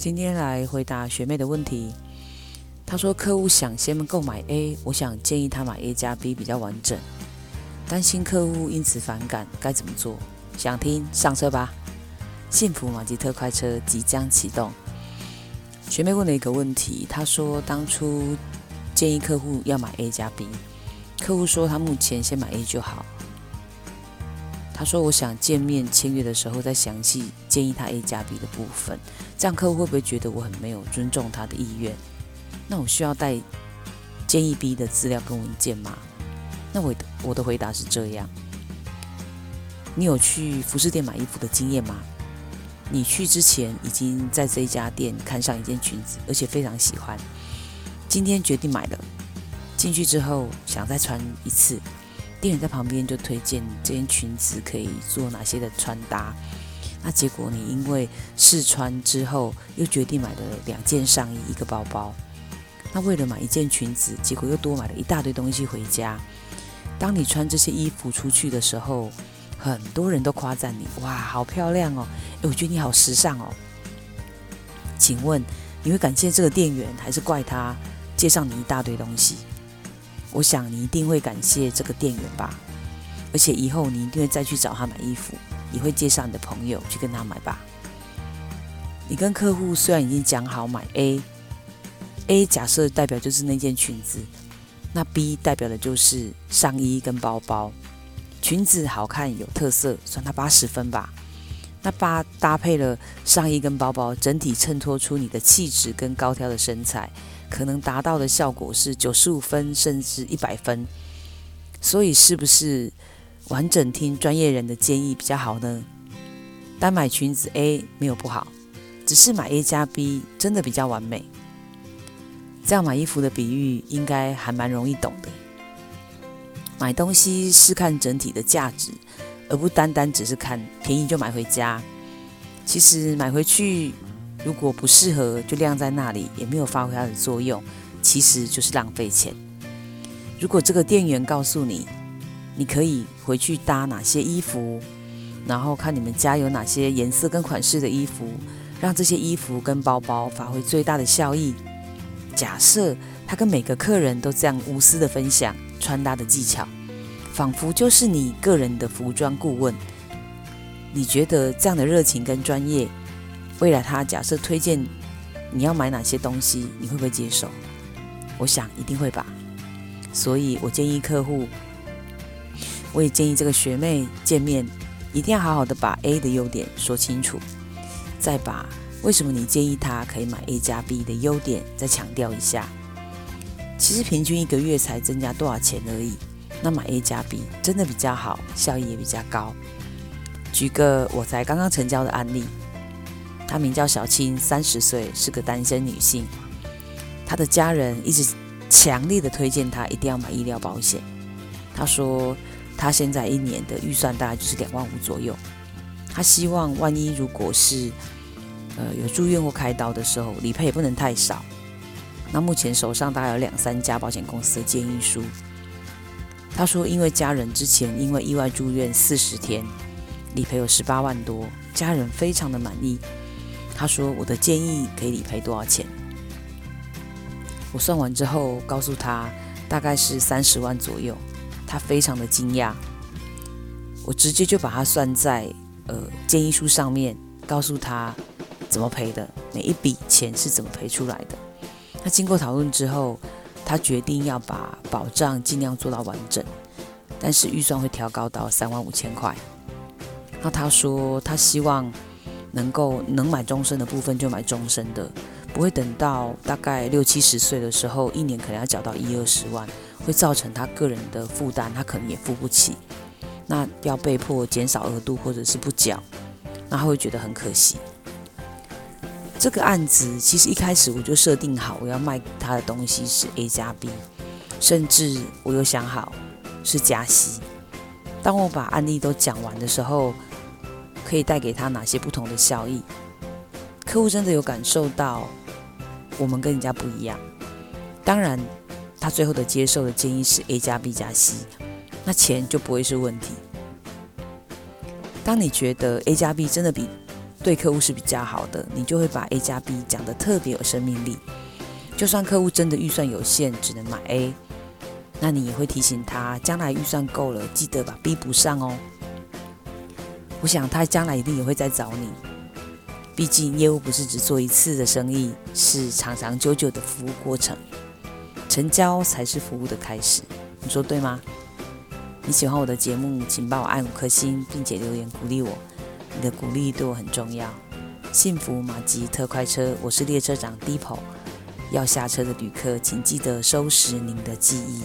今天来回答学妹的问题。她说客户想先购买 A，我想建议他买 A 加 B 比较完整，担心客户因此反感，该怎么做？想听上车吧。幸福马吉特快车即将启动。学妹问了一个问题，她说当初建议客户要买 A 加 B，客户说他目前先买 A 就好。他说我想见面签约的时候再详细建议他 A 加 B 的部分，这样客户会不会觉得我很没有尊重他的意愿？那我需要带建议 B 的资料跟文件吗？那我的我的回答是这样：你有去服饰店买衣服的经验吗？你去之前已经在这一家店看上一件裙子，而且非常喜欢，今天决定买了。进去之后想再穿一次，店员在旁边就推荐这件裙子可以做哪些的穿搭。那结果你因为试穿之后又决定买了两件上衣一个包包。那为了买一件裙子，结果又多买了一大堆东西回家。当你穿这些衣服出去的时候，很多人都夸赞你，哇，好漂亮哦！诶，我觉得你好时尚哦。请问你会感谢这个店员，还是怪他介绍你一大堆东西？我想你一定会感谢这个店员吧。而且以后你一定会再去找他买衣服，也会介绍你的朋友去跟他买吧。你跟客户虽然已经讲好买 A，A 假设代表就是那件裙子，那 B 代表的就是上衣跟包包。裙子好看有特色，算它八十分吧。那八搭配了上衣跟包包，整体衬托出你的气质跟高挑的身材，可能达到的效果是九十五分甚至一百分。所以是不是完整听专业人的建议比较好呢？单买裙子 A 没有不好，只是买 A 加 B 真的比较完美。这样买衣服的比喻应该还蛮容易懂的。买东西是看整体的价值，而不单单只是看便宜就买回家。其实买回去如果不适合，就晾在那里，也没有发挥它的作用，其实就是浪费钱。如果这个店员告诉你，你可以回去搭哪些衣服，然后看你们家有哪些颜色跟款式的衣服，让这些衣服跟包包发挥最大的效益。假设他跟每个客人都这样无私的分享。穿搭的技巧，仿佛就是你个人的服装顾问。你觉得这样的热情跟专业，未来他假设推荐你要买哪些东西，你会不会接受？我想一定会吧。所以我建议客户，我也建议这个学妹见面，一定要好好的把 A 的优点说清楚，再把为什么你建议他可以买 A 加 B 的优点再强调一下。其实平均一个月才增加多少钱而已，那买 A 加 B 真的比较好，效益也比较高。举个我才刚刚成交的案例，她名叫小青，三十岁，是个单身女性。她的家人一直强烈的推荐她一定要买医疗保险。她说她现在一年的预算大概就是两万五左右，她希望万一如果是呃有住院或开刀的时候，理赔也不能太少。那目前手上大概有两三家保险公司的建议书。他说，因为家人之前因为意外住院四十天，理赔有十八万多，家人非常的满意。他说，我的建议可以理赔多少钱？我算完之后告诉他大概是三十万左右，他非常的惊讶。我直接就把他算在呃建议书上面，告诉他怎么赔的，每一笔钱是怎么赔出来的。那经过讨论之后，他决定要把保障尽量做到完整，但是预算会调高到三万五千块。那他说他希望能够能买终身的部分就买终身的，不会等到大概六七十岁的时候，一年可能要缴到一二十万，会造成他个人的负担，他可能也付不起。那要被迫减少额度或者是不缴，那他会觉得很可惜。这个案子其实一开始我就设定好，我要卖他的东西是 A 加 B，甚至我又想好是加息。当我把案例都讲完的时候，可以带给他哪些不同的效益？客户真的有感受到我们跟人家不一样。当然，他最后的接受的建议是 A 加 B 加 C，那钱就不会是问题。当你觉得 A 加 B 真的比对客户是比较好的，你就会把 A 加 B 讲得特别有生命力。就算客户真的预算有限，只能买 A，那你也会提醒他，将来预算够了，记得把 B 补上哦。我想他将来一定也会再找你，毕竟业务不是只做一次的生意，是长长久久的服务过程，成交才是服务的开始。你说对吗？你喜欢我的节目，请帮我按五颗星，并且留言鼓励我，你的鼓励对我很重要。幸福马吉特快车，我是列车长 Deepo。要下车的旅客，请记得收拾您的记忆。